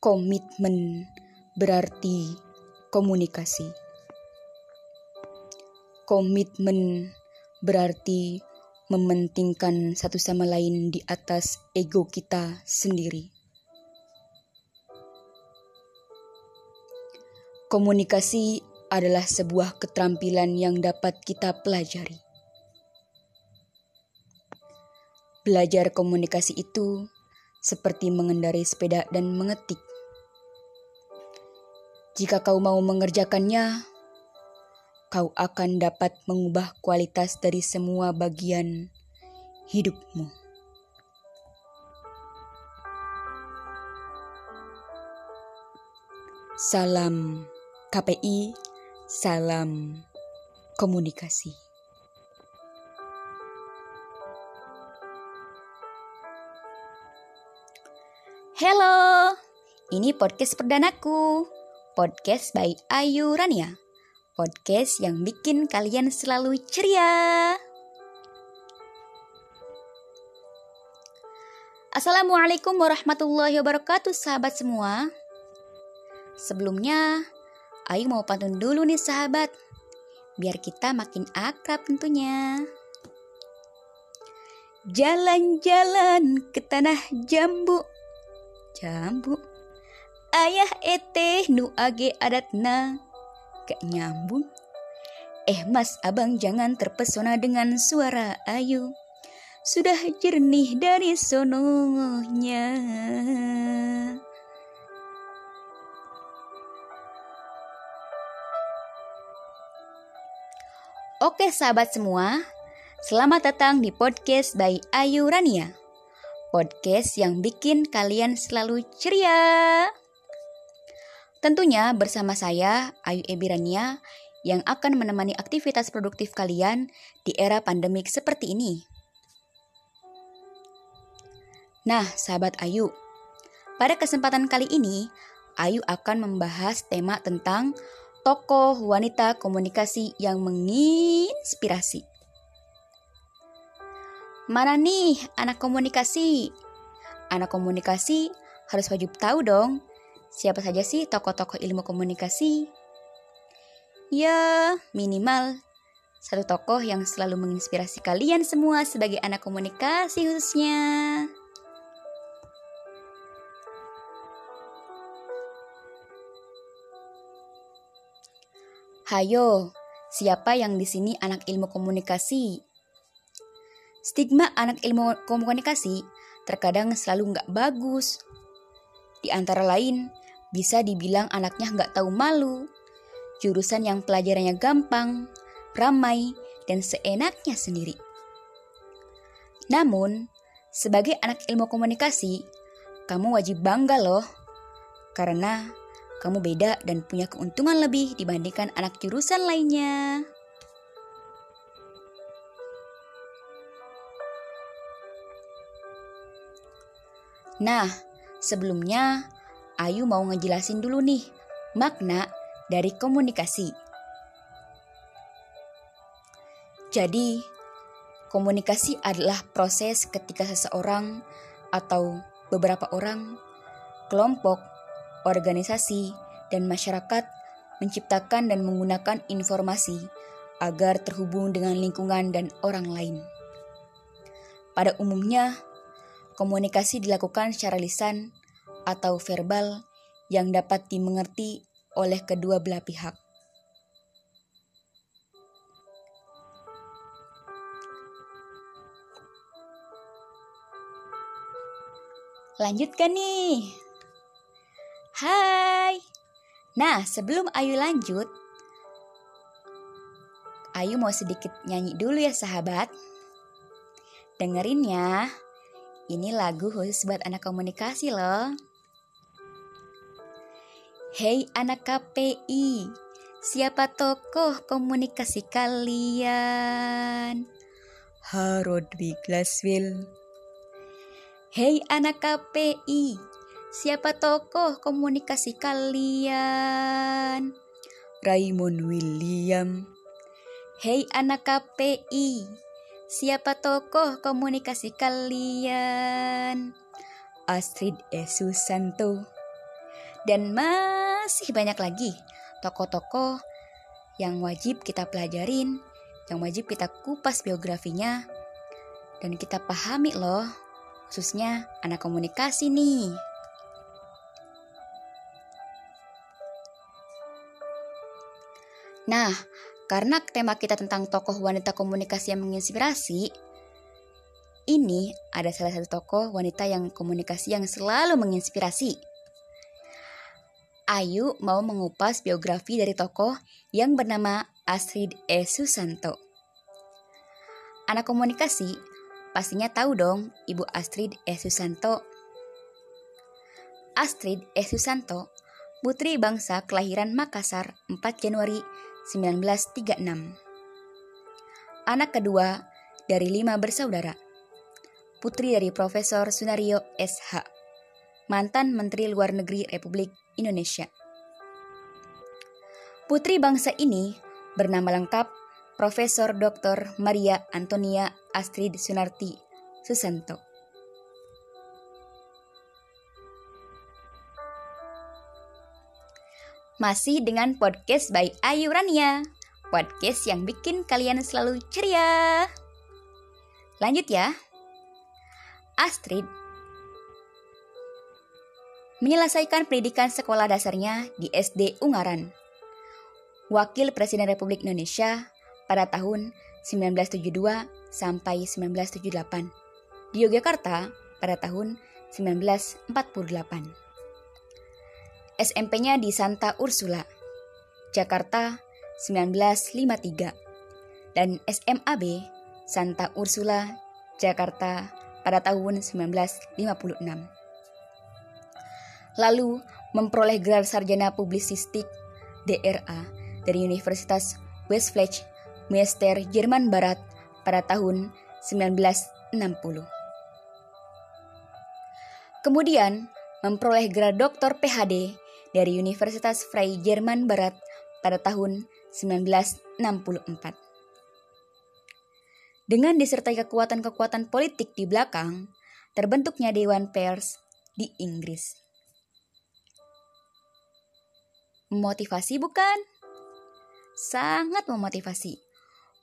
Komitmen berarti komunikasi. Komitmen berarti mementingkan satu sama lain di atas ego kita sendiri. Komunikasi adalah sebuah keterampilan yang dapat kita pelajari. Belajar komunikasi itu seperti mengendarai sepeda dan mengetik. Jika kau mau mengerjakannya, kau akan dapat mengubah kualitas dari semua bagian hidupmu. Salam KPI, salam komunikasi. Halo, ini podcast perdanaku. Podcast by Ayu Rania. Podcast yang bikin kalian selalu ceria. Assalamualaikum warahmatullahi wabarakatuh sahabat semua. Sebelumnya, Ayu mau pantun dulu nih sahabat. Biar kita makin akrab tentunya. Jalan-jalan ke tanah jambu jambu ayah eteh nu age adatna. Gak nyambung. Eh mas abang jangan terpesona dengan suara ayu. Sudah jernih dari sononya Oke sahabat semua, selamat datang di podcast by Ayu Rania. Podcast yang bikin kalian selalu ceria. Tentunya bersama saya, Ayu Ebirania, yang akan menemani aktivitas produktif kalian di era pandemik seperti ini. Nah, sahabat Ayu, pada kesempatan kali ini, Ayu akan membahas tema tentang tokoh wanita komunikasi yang menginspirasi. Mana nih anak komunikasi? Anak komunikasi harus wajib tahu dong siapa saja sih tokoh-tokoh ilmu komunikasi. Ya, minimal satu tokoh yang selalu menginspirasi kalian semua sebagai anak komunikasi khususnya. Hayo, siapa yang di sini anak ilmu komunikasi? Stigma anak ilmu komunikasi terkadang selalu nggak bagus. Di antara lain, bisa dibilang anaknya nggak tahu malu, jurusan yang pelajarannya gampang, ramai, dan seenaknya sendiri. Namun, sebagai anak ilmu komunikasi, kamu wajib bangga loh, karena kamu beda dan punya keuntungan lebih dibandingkan anak jurusan lainnya. Nah, sebelumnya Ayu mau ngejelasin dulu nih makna dari komunikasi. Jadi, komunikasi adalah proses ketika seseorang atau beberapa orang, kelompok, organisasi, dan masyarakat menciptakan dan menggunakan informasi agar terhubung dengan lingkungan dan orang lain. Pada umumnya, Komunikasi dilakukan secara lisan atau verbal yang dapat dimengerti oleh kedua belah pihak. Lanjutkan nih. Hai. Nah, sebelum Ayu lanjut, Ayu mau sedikit nyanyi dulu ya sahabat. Dengerin ya. Ini lagu khusus buat anak komunikasi loh. Hei anak KPI, siapa tokoh komunikasi kalian? Harodwi Glaswell. Hei anak KPI, siapa tokoh komunikasi kalian? Raymond William. Hei anak KPI, Siapa tokoh komunikasi kalian? Astrid E. Susanto. dan masih banyak lagi tokoh-tokoh yang wajib kita pelajarin, yang wajib kita kupas biografinya, dan kita pahami loh, khususnya anak komunikasi nih. Nah, karena tema kita tentang tokoh wanita komunikasi yang menginspirasi, ini ada salah satu tokoh wanita yang komunikasi yang selalu menginspirasi. Ayu mau mengupas biografi dari tokoh yang bernama Astrid E. Susanto. Anak komunikasi pastinya tahu dong Ibu Astrid E. Susanto. Astrid E. Susanto, putri bangsa kelahiran Makassar 4 Januari 1936. Anak kedua dari lima bersaudara. Putri dari Profesor Sunario SH, mantan Menteri Luar Negeri Republik Indonesia. Putri bangsa ini bernama lengkap Profesor Dr. Maria Antonia Astrid Sunarti Susanto. Masih dengan podcast by Ayu Rania. Podcast yang bikin kalian selalu ceria. Lanjut ya. Astrid menyelesaikan pendidikan sekolah dasarnya di SD Ungaran. Wakil Presiden Republik Indonesia pada tahun 1972 sampai 1978. Di Yogyakarta pada tahun 1948. SMP-nya di Santa Ursula, Jakarta 1953, dan SMAB Santa Ursula, Jakarta pada tahun 1956. Lalu memperoleh gelar sarjana publisistik DRA dari Universitas Westflech, Meister, Jerman Barat pada tahun 1960. Kemudian memperoleh gelar doktor PhD dari Universitas Frei Jerman Barat pada tahun 1964. Dengan disertai kekuatan-kekuatan politik di belakang, terbentuknya Dewan Pers di Inggris. Memotivasi bukan? Sangat memotivasi,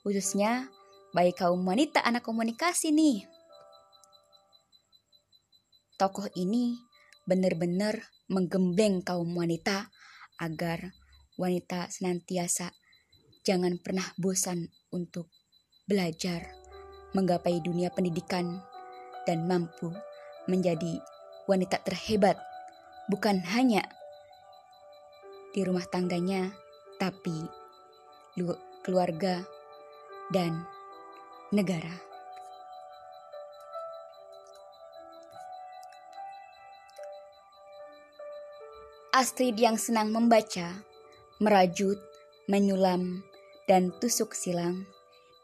khususnya bagi kaum wanita anak komunikasi nih. Tokoh ini benar-benar menggembleng kaum wanita agar wanita senantiasa jangan pernah bosan untuk belajar, menggapai dunia pendidikan, dan mampu menjadi wanita terhebat, bukan hanya di rumah tangganya, tapi keluarga dan negara. Astrid yang senang membaca, merajut, menyulam, dan tusuk silang,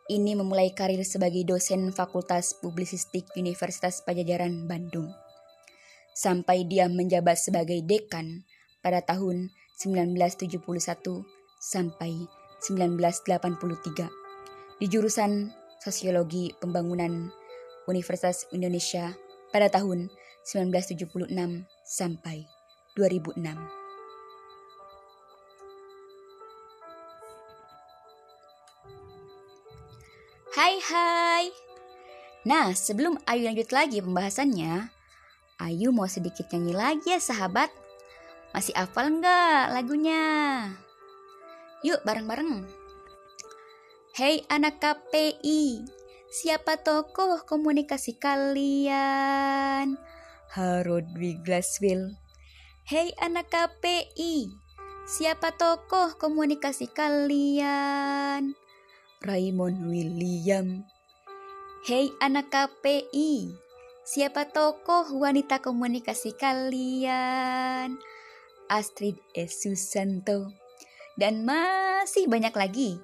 ini memulai karir sebagai dosen Fakultas Publisistik Universitas Pajajaran Bandung. Sampai dia menjabat sebagai dekan pada tahun 1971 sampai 1983 di jurusan Sosiologi Pembangunan Universitas Indonesia pada tahun 1976 sampai 2006. Hai hai. Nah, sebelum Ayu lanjut lagi pembahasannya, Ayu mau sedikit nyanyi lagi ya sahabat. Masih hafal nggak lagunya? Yuk bareng-bareng. Hei anak KPI, siapa tokoh komunikasi kalian? Harold W. Glassville, Hei anak KPI, siapa tokoh komunikasi kalian? Raymond William. Hei anak KPI, siapa tokoh wanita komunikasi kalian? Astrid E. Susanto. Dan masih banyak lagi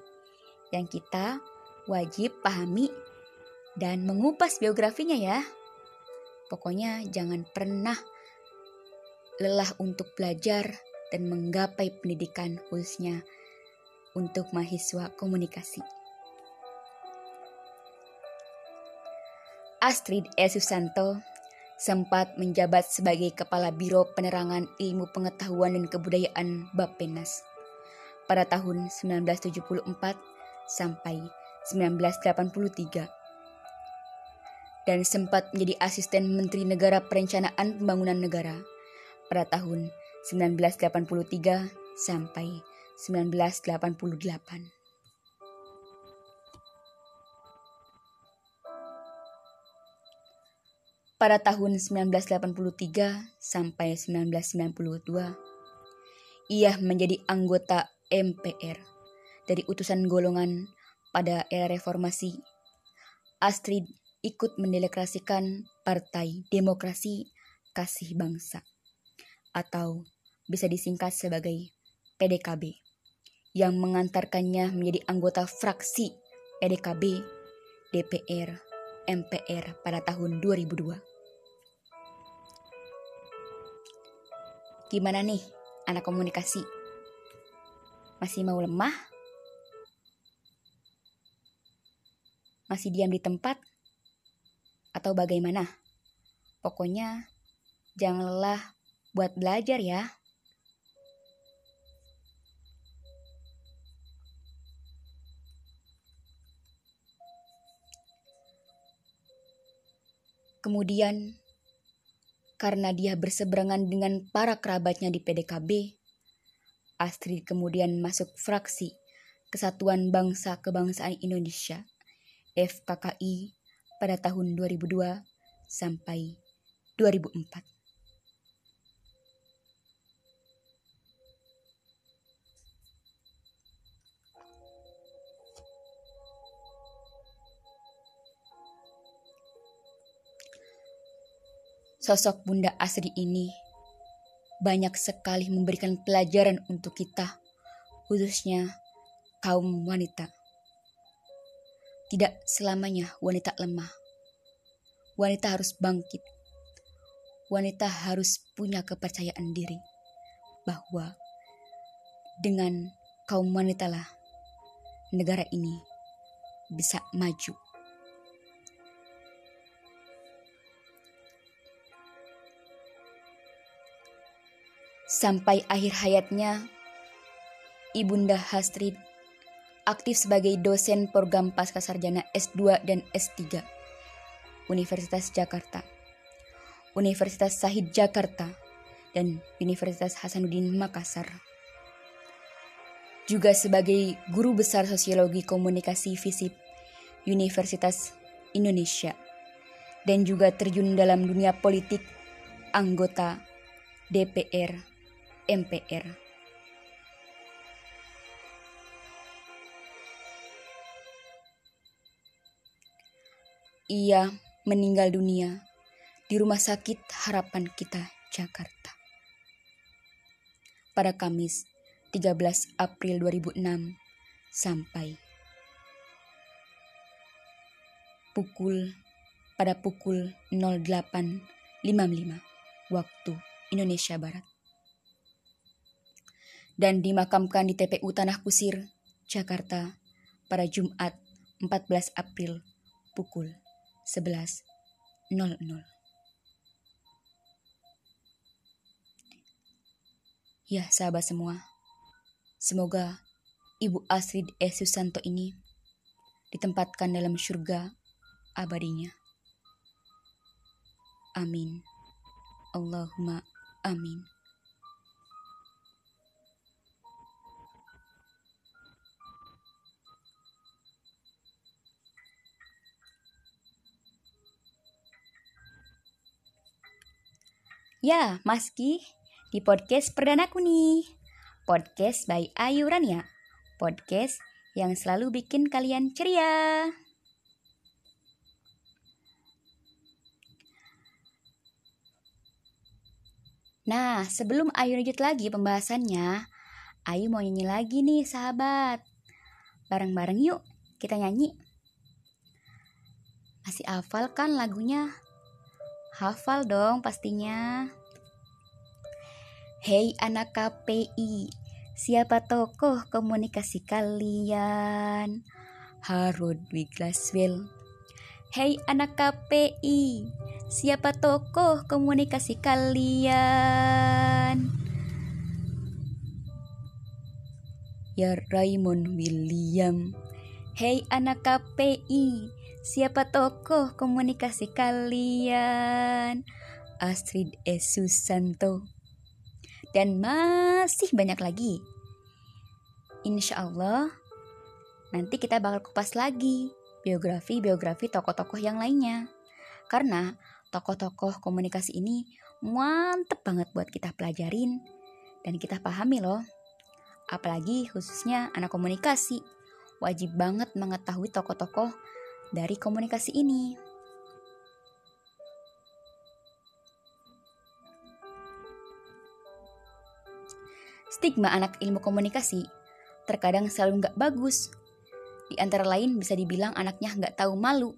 yang kita wajib pahami dan mengupas biografinya ya. Pokoknya jangan pernah lelah untuk belajar dan menggapai pendidikan khususnya untuk mahasiswa komunikasi. Astrid E. Susanto sempat menjabat sebagai Kepala Biro Penerangan Ilmu Pengetahuan dan Kebudayaan Bappenas pada tahun 1974 sampai 1983 dan sempat menjadi asisten Menteri Negara Perencanaan Pembangunan Negara pada tahun 1983 sampai 1988. Pada tahun 1983 sampai 1992, ia menjadi anggota MPR dari utusan golongan pada era reformasi. Astrid ikut mendeklarasikan Partai Demokrasi Kasih Bangsa atau bisa disingkat sebagai PDKB yang mengantarkannya menjadi anggota fraksi PDKB DPR MPR pada tahun 2002. Gimana nih anak komunikasi? Masih mau lemah? Masih diam di tempat? Atau bagaimana? Pokoknya jangan lelah buat belajar ya. Kemudian karena dia berseberangan dengan para kerabatnya di PDKB. Astrid kemudian masuk fraksi Kesatuan Bangsa Kebangsaan Indonesia FKKI pada tahun 2002 sampai 2004. Sosok Bunda Asri ini banyak sekali memberikan pelajaran untuk kita, khususnya kaum wanita. Tidak selamanya wanita lemah. Wanita harus bangkit. Wanita harus punya kepercayaan diri bahwa dengan kaum wanitalah negara ini bisa maju. Sampai akhir hayatnya, Ibunda Hastrid aktif sebagai dosen program pasca sarjana S2 dan S3 Universitas Jakarta, Universitas Sahid Jakarta, dan Universitas Hasanuddin Makassar. Juga sebagai guru besar sosiologi komunikasi FISIP Universitas Indonesia dan juga terjun dalam dunia politik anggota DPR MPR. Ia meninggal dunia di Rumah Sakit Harapan Kita, Jakarta. Pada Kamis 13 April 2006 sampai pukul pada pukul 08.55 waktu Indonesia Barat dan dimakamkan di TPU Tanah Kusir, Jakarta pada Jumat 14 April pukul 11.00. Ya sahabat semua, semoga Ibu Astrid E. Susanto ini ditempatkan dalam surga abadinya. Amin. Allahumma amin. Ya, Maski, di podcast perdanaku nih. Podcast by Ayu Rania. Podcast yang selalu bikin kalian ceria. Nah, sebelum Ayu lanjut lagi pembahasannya, Ayu mau nyanyi lagi nih sahabat. Bareng-bareng yuk, kita nyanyi. Masih hafal kan lagunya? Hafal dong pastinya. Hei anak KPI, siapa tokoh komunikasi kalian? Harun Wiglaswell. Hei anak KPI, siapa tokoh komunikasi kalian? Ya Raymond William. Hei anak KPI, siapa tokoh komunikasi kalian? Astrid E. Susanto. Dan masih banyak lagi. Insya Allah, nanti kita bakal kupas lagi biografi-biografi tokoh-tokoh yang lainnya. Karena tokoh-tokoh komunikasi ini mantep banget buat kita pelajarin dan kita pahami loh. Apalagi khususnya anak komunikasi, wajib banget mengetahui tokoh-tokoh dari komunikasi ini. Stigma anak ilmu komunikasi terkadang selalu nggak bagus. Di antara lain bisa dibilang anaknya nggak tahu malu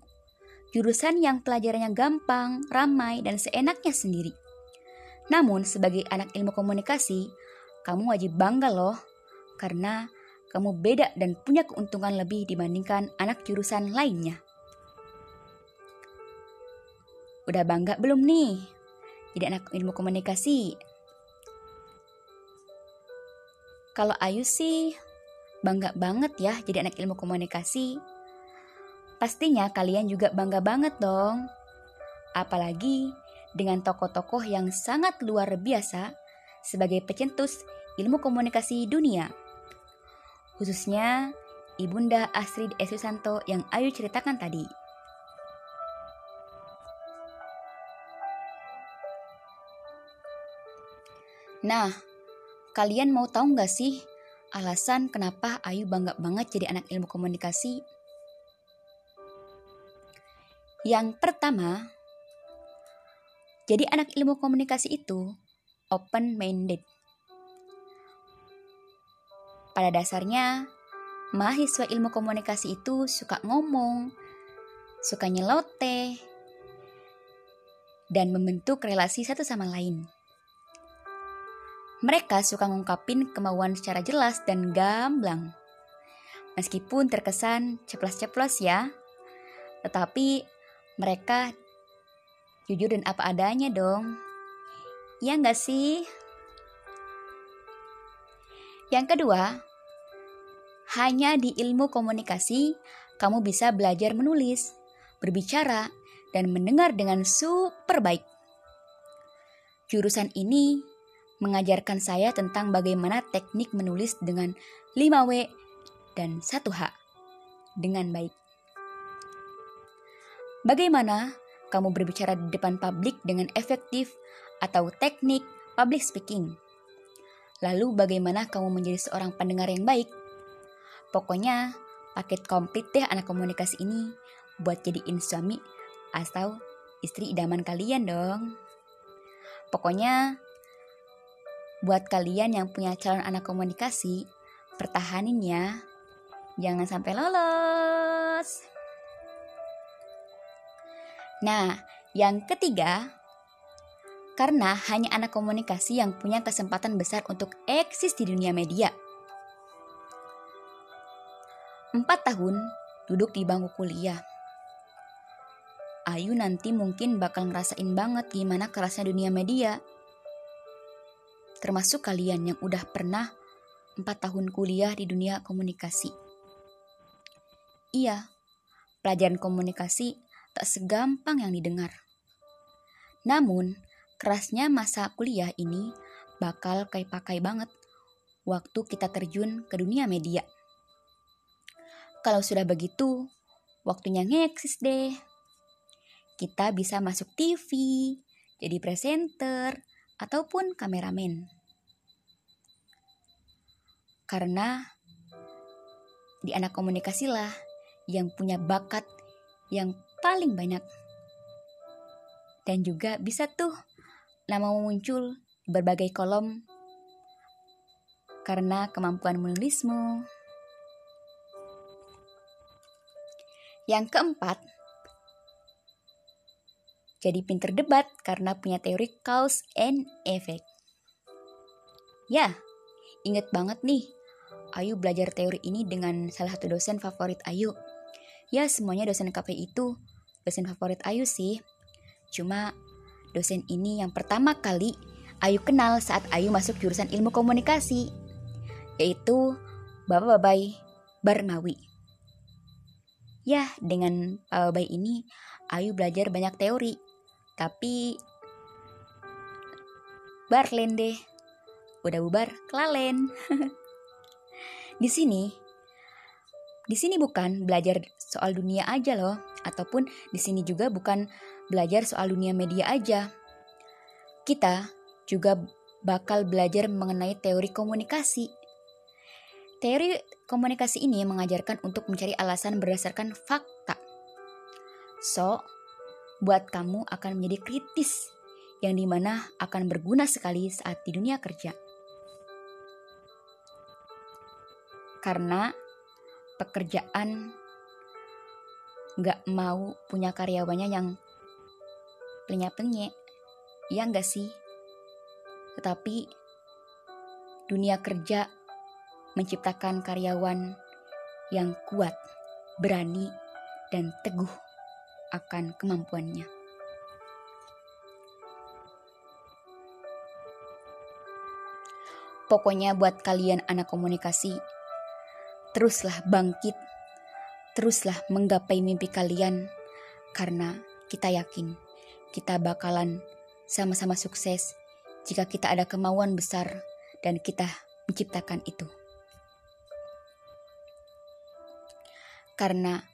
jurusan yang pelajarannya gampang, ramai, dan seenaknya sendiri. Namun, sebagai anak ilmu komunikasi, kamu wajib bangga loh, karena kamu beda dan punya keuntungan lebih dibandingkan anak jurusan lainnya. Udah bangga belum nih? Jadi anak ilmu komunikasi. Kalau Ayu sih bangga banget ya jadi anak ilmu komunikasi Pastinya kalian juga bangga banget dong. Apalagi dengan tokoh-tokoh yang sangat luar biasa sebagai pecentus ilmu komunikasi dunia. Khususnya Ibunda Astrid Esusanto yang Ayu ceritakan tadi. Nah, kalian mau tahu nggak sih alasan kenapa Ayu bangga banget jadi anak ilmu komunikasi? Yang pertama, jadi anak ilmu komunikasi itu open-minded. Pada dasarnya, mahasiswa ilmu komunikasi itu suka ngomong, suka nyeloteh, dan membentuk relasi satu sama lain. Mereka suka ngungkapin kemauan secara jelas dan gamblang. Meskipun terkesan ceplos-ceplos ya, tetapi mereka jujur dan apa adanya dong. Ya nggak sih? Yang kedua, hanya di ilmu komunikasi kamu bisa belajar menulis, berbicara, dan mendengar dengan super baik. Jurusan ini mengajarkan saya tentang bagaimana teknik menulis dengan 5W dan 1H dengan baik. Bagaimana kamu berbicara di depan publik dengan efektif atau teknik public speaking? Lalu bagaimana kamu menjadi seorang pendengar yang baik? Pokoknya paket komplit deh anak komunikasi ini buat jadiin suami atau istri idaman kalian dong. Pokoknya buat kalian yang punya calon anak komunikasi, pertahanin ya. Jangan sampai lolos. Nah, yang ketiga, karena hanya anak komunikasi yang punya kesempatan besar untuk eksis di dunia media. Empat tahun duduk di bangku kuliah. Ayu nanti mungkin bakal ngerasain banget gimana kerasnya dunia media. Termasuk kalian yang udah pernah empat tahun kuliah di dunia komunikasi. Iya, pelajaran komunikasi tak segampang yang didengar. Namun, kerasnya masa kuliah ini bakal kayak pakai banget waktu kita terjun ke dunia media. Kalau sudah begitu, waktunya ngeksis deh. Kita bisa masuk TV, jadi presenter, ataupun kameramen. Karena di anak komunikasi lah yang punya bakat yang paling banyak. Dan juga bisa tuh nama muncul di berbagai kolom karena kemampuan menulismu. Yang keempat, jadi pinter debat karena punya teori cause and effect. Ya, inget banget nih, Ayu belajar teori ini dengan salah satu dosen favorit Ayu. Ya, semuanya dosen KP itu dosen favorit Ayu sih. Cuma dosen ini yang pertama kali Ayu kenal saat Ayu masuk jurusan ilmu komunikasi, yaitu Bapak Babai Barmawi. Ya, dengan Pak Babai ini Ayu belajar banyak teori, tapi Barlen deh. Udah bubar, kelalen. di sini di sini bukan belajar soal dunia aja loh, ataupun di sini juga bukan belajar soal dunia media aja. Kita juga bakal belajar mengenai teori komunikasi. Teori komunikasi ini mengajarkan untuk mencari alasan berdasarkan fakta. So, buat kamu akan menjadi kritis yang di mana akan berguna sekali saat di dunia kerja. Karena pekerjaan nggak mau punya karyawannya yang penyek-penyek. Ya nggak sih? Tetapi dunia kerja menciptakan karyawan yang kuat, berani, dan teguh akan kemampuannya. Pokoknya buat kalian anak komunikasi, teruslah bangkit, teruslah menggapai mimpi kalian, karena kita yakin kita bakalan sama-sama sukses jika kita ada kemauan besar dan kita menciptakan itu. Karena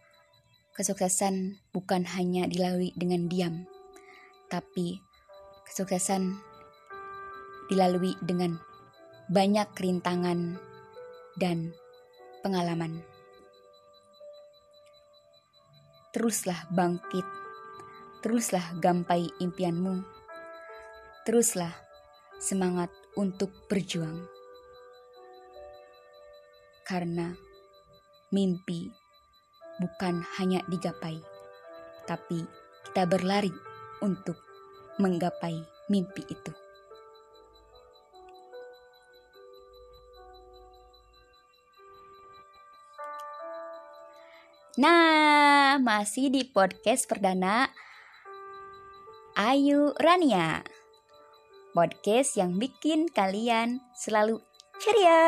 kesuksesan bukan hanya dilalui dengan diam, tapi kesuksesan dilalui dengan banyak rintangan dan pengalaman. Teruslah bangkit, teruslah gampai impianmu, teruslah semangat untuk berjuang. Karena mimpi bukan hanya digapai, tapi kita berlari untuk menggapai mimpi itu. Nah, masih di podcast perdana Ayu Rania. Podcast yang bikin kalian selalu ceria.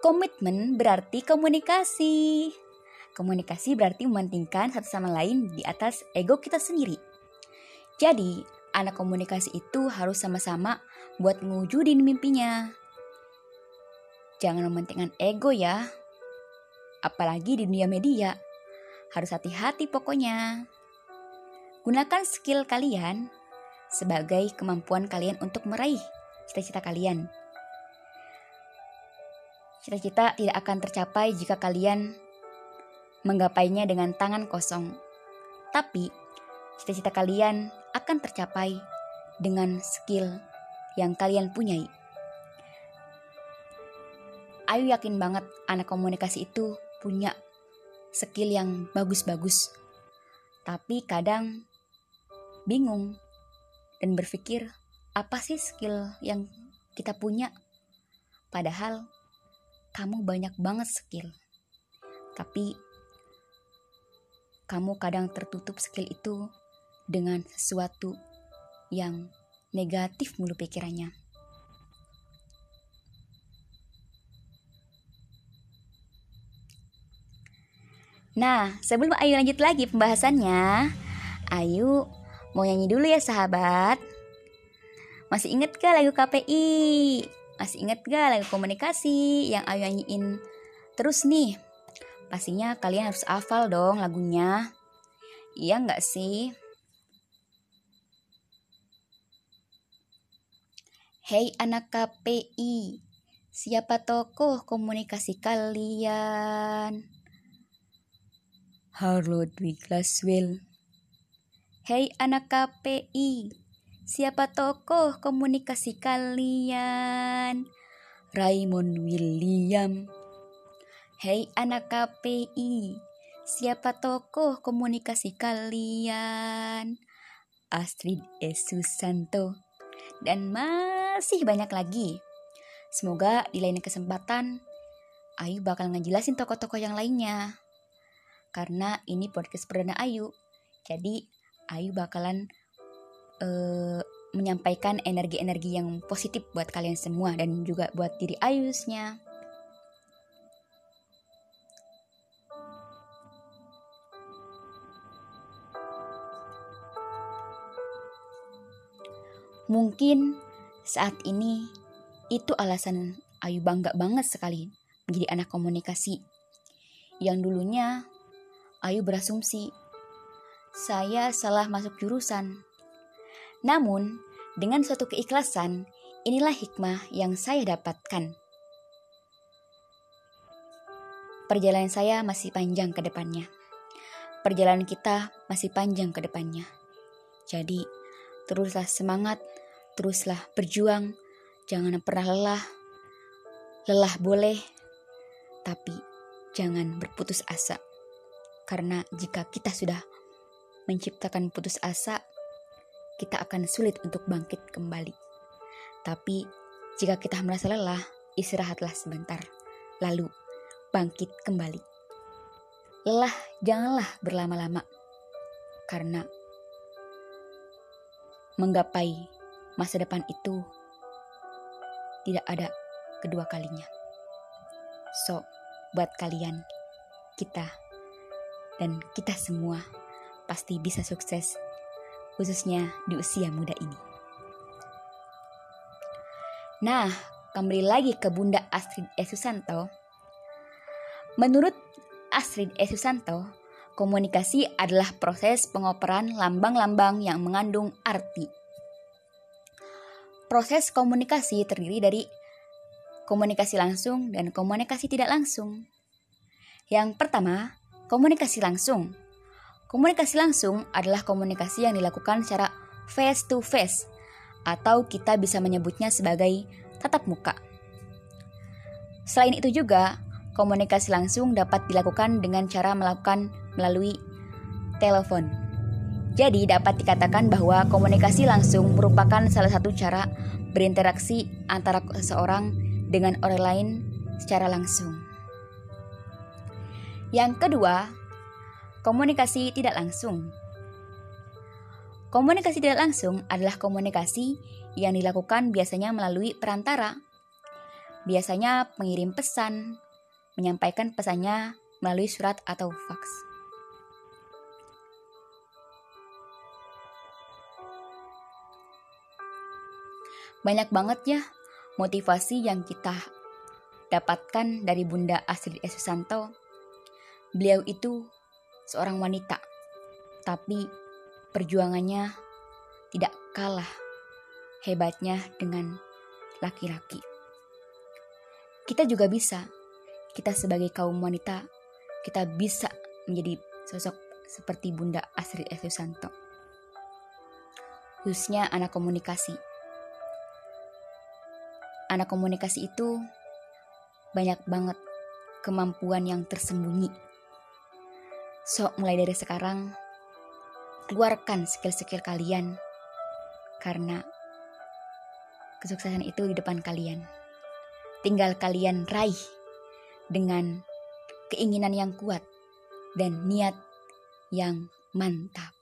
Komitmen berarti komunikasi. Komunikasi berarti mementingkan satu sama lain di atas ego kita sendiri. Jadi, anak komunikasi itu harus sama-sama buat ngewujudin mimpinya. Jangan mementingkan ego ya. Apalagi di dunia media. Harus hati-hati pokoknya. Gunakan skill kalian sebagai kemampuan kalian untuk meraih cita-cita kalian. Cita-cita tidak akan tercapai jika kalian menggapainya dengan tangan kosong. Tapi, cita-cita kalian akan tercapai dengan skill yang kalian punyai. Ayu yakin banget anak komunikasi itu punya skill yang bagus-bagus. Tapi kadang bingung dan berpikir apa sih skill yang kita punya? Padahal kamu banyak banget skill. Tapi kamu kadang tertutup skill itu dengan sesuatu yang negatif mulu pikirannya. Nah, sebelum Ayu lanjut lagi pembahasannya, Ayu mau nyanyi dulu ya sahabat. Masih inget gak lagu KPI? Masih inget gak lagu komunikasi yang Ayu nyanyiin terus nih? Pastinya kalian harus hafal dong lagunya. Iya nggak sih? Hei anak KPI, siapa tokoh komunikasi kalian? Dwi Glaswell. Hei anak KPI, siapa tokoh komunikasi kalian? Raymond William. Hei anak KPI, siapa tokoh komunikasi kalian? Astrid E. Susanto. Dan masih banyak lagi. Semoga di lain kesempatan Ayu bakal ngejelasin tokoh-tokoh yang lainnya. Karena ini podcast perdana Ayu. Jadi Ayu bakalan uh, menyampaikan energi-energi yang positif buat kalian semua dan juga buat diri Ayusnya. Mungkin saat ini itu alasan Ayu bangga banget sekali menjadi anak komunikasi. Yang dulunya Ayu berasumsi saya salah masuk jurusan namun, dengan suatu keikhlasan, inilah hikmah yang saya dapatkan. Perjalanan saya masih panjang ke depannya. Perjalanan kita masih panjang ke depannya. Jadi, teruslah semangat, teruslah berjuang, jangan pernah lelah. Lelah boleh, tapi jangan berputus asa. Karena jika kita sudah menciptakan putus asa, kita akan sulit untuk bangkit kembali. Tapi, jika kita merasa lelah, istirahatlah sebentar, lalu bangkit kembali. Lelah janganlah berlama-lama, karena menggapai masa depan itu tidak ada kedua kalinya. So, buat kalian, kita, dan kita semua pasti bisa sukses khususnya di usia muda ini. Nah, kembali lagi ke Bunda Astrid E. Susanto. Menurut Astrid E. Susanto, komunikasi adalah proses pengoperan lambang-lambang yang mengandung arti. Proses komunikasi terdiri dari komunikasi langsung dan komunikasi tidak langsung. Yang pertama, komunikasi langsung Komunikasi langsung adalah komunikasi yang dilakukan secara face to face atau kita bisa menyebutnya sebagai tatap muka. Selain itu juga, komunikasi langsung dapat dilakukan dengan cara melakukan melalui telepon. Jadi dapat dikatakan bahwa komunikasi langsung merupakan salah satu cara berinteraksi antara seseorang dengan orang lain secara langsung. Yang kedua, Komunikasi tidak langsung. Komunikasi tidak langsung adalah komunikasi yang dilakukan biasanya melalui perantara. Biasanya pengirim pesan menyampaikan pesannya melalui surat atau faks. Banyak banget ya motivasi yang kita dapatkan dari Bunda Astrid S. Beliau itu seorang wanita, tapi perjuangannya tidak kalah hebatnya dengan laki-laki. Kita juga bisa, kita sebagai kaum wanita, kita bisa menjadi sosok seperti Bunda Astrid S. Susanto. Khususnya anak komunikasi. Anak komunikasi itu banyak banget kemampuan yang tersembunyi So, mulai dari sekarang, keluarkan skill-skill kalian karena kesuksesan itu di depan kalian. Tinggal kalian raih dengan keinginan yang kuat dan niat yang mantap.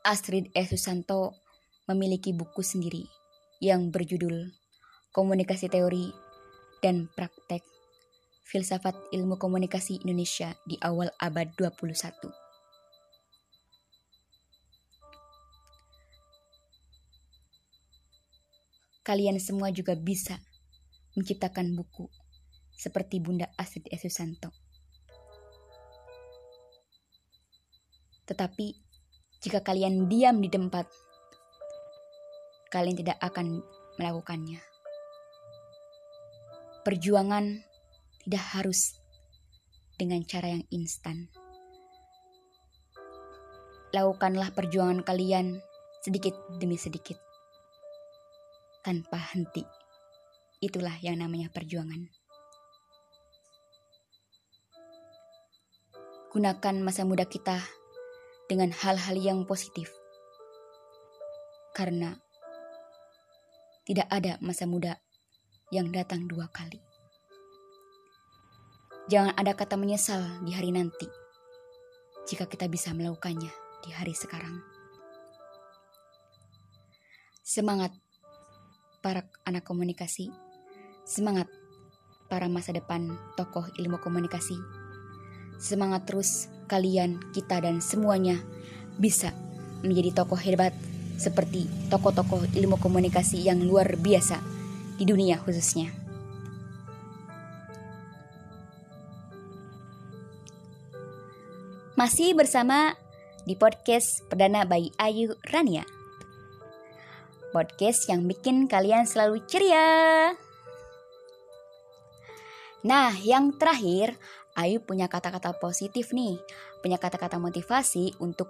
Astrid E. Susanto memiliki buku sendiri yang berjudul Komunikasi Teori dan Praktek Filsafat Ilmu Komunikasi Indonesia di awal abad 21. Kalian semua juga bisa menciptakan buku seperti Bunda Astrid S. Susanto. Tetapi jika kalian diam di tempat, kalian tidak akan melakukannya. Perjuangan tidak harus dengan cara yang instan. Lakukanlah perjuangan kalian sedikit demi sedikit, tanpa henti. Itulah yang namanya perjuangan. Gunakan masa muda kita dengan hal-hal yang positif, karena tidak ada masa muda yang datang dua kali. Jangan ada kata menyesal di hari nanti jika kita bisa melakukannya di hari sekarang. Semangat para anak komunikasi, semangat para masa depan tokoh ilmu komunikasi. Semangat terus kalian, kita dan semuanya bisa menjadi tokoh hebat seperti tokoh-tokoh ilmu komunikasi yang luar biasa di dunia khususnya. Masih bersama di podcast perdana bayi Ayu Rania. Podcast yang bikin kalian selalu ceria. Nah, yang terakhir, Ayu punya kata-kata positif nih, punya kata-kata motivasi untuk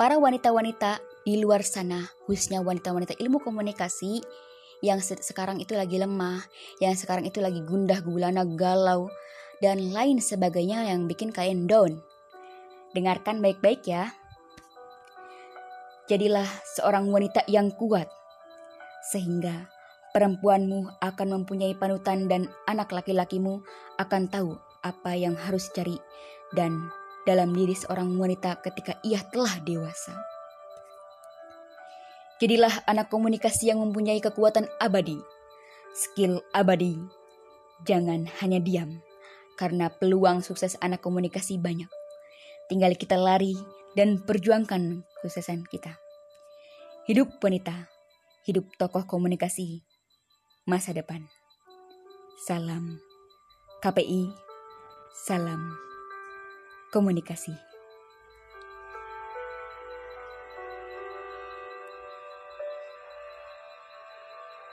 para wanita-wanita di luar sana, khususnya wanita-wanita ilmu komunikasi yang se sekarang itu lagi lemah, yang sekarang itu lagi gundah gulana, galau, dan lain sebagainya yang bikin kalian down. Dengarkan baik-baik ya. Jadilah seorang wanita yang kuat, sehingga perempuanmu akan mempunyai panutan dan anak laki-lakimu akan tahu apa yang harus cari dan dalam diri seorang wanita ketika ia telah dewasa. Jadilah anak komunikasi yang mempunyai kekuatan abadi, skill abadi. Jangan hanya diam, karena peluang sukses anak komunikasi banyak. Tinggal kita lari dan perjuangkan kesuksesan kita. Hidup wanita, hidup tokoh komunikasi masa depan. Salam KPI, salam komunikasi.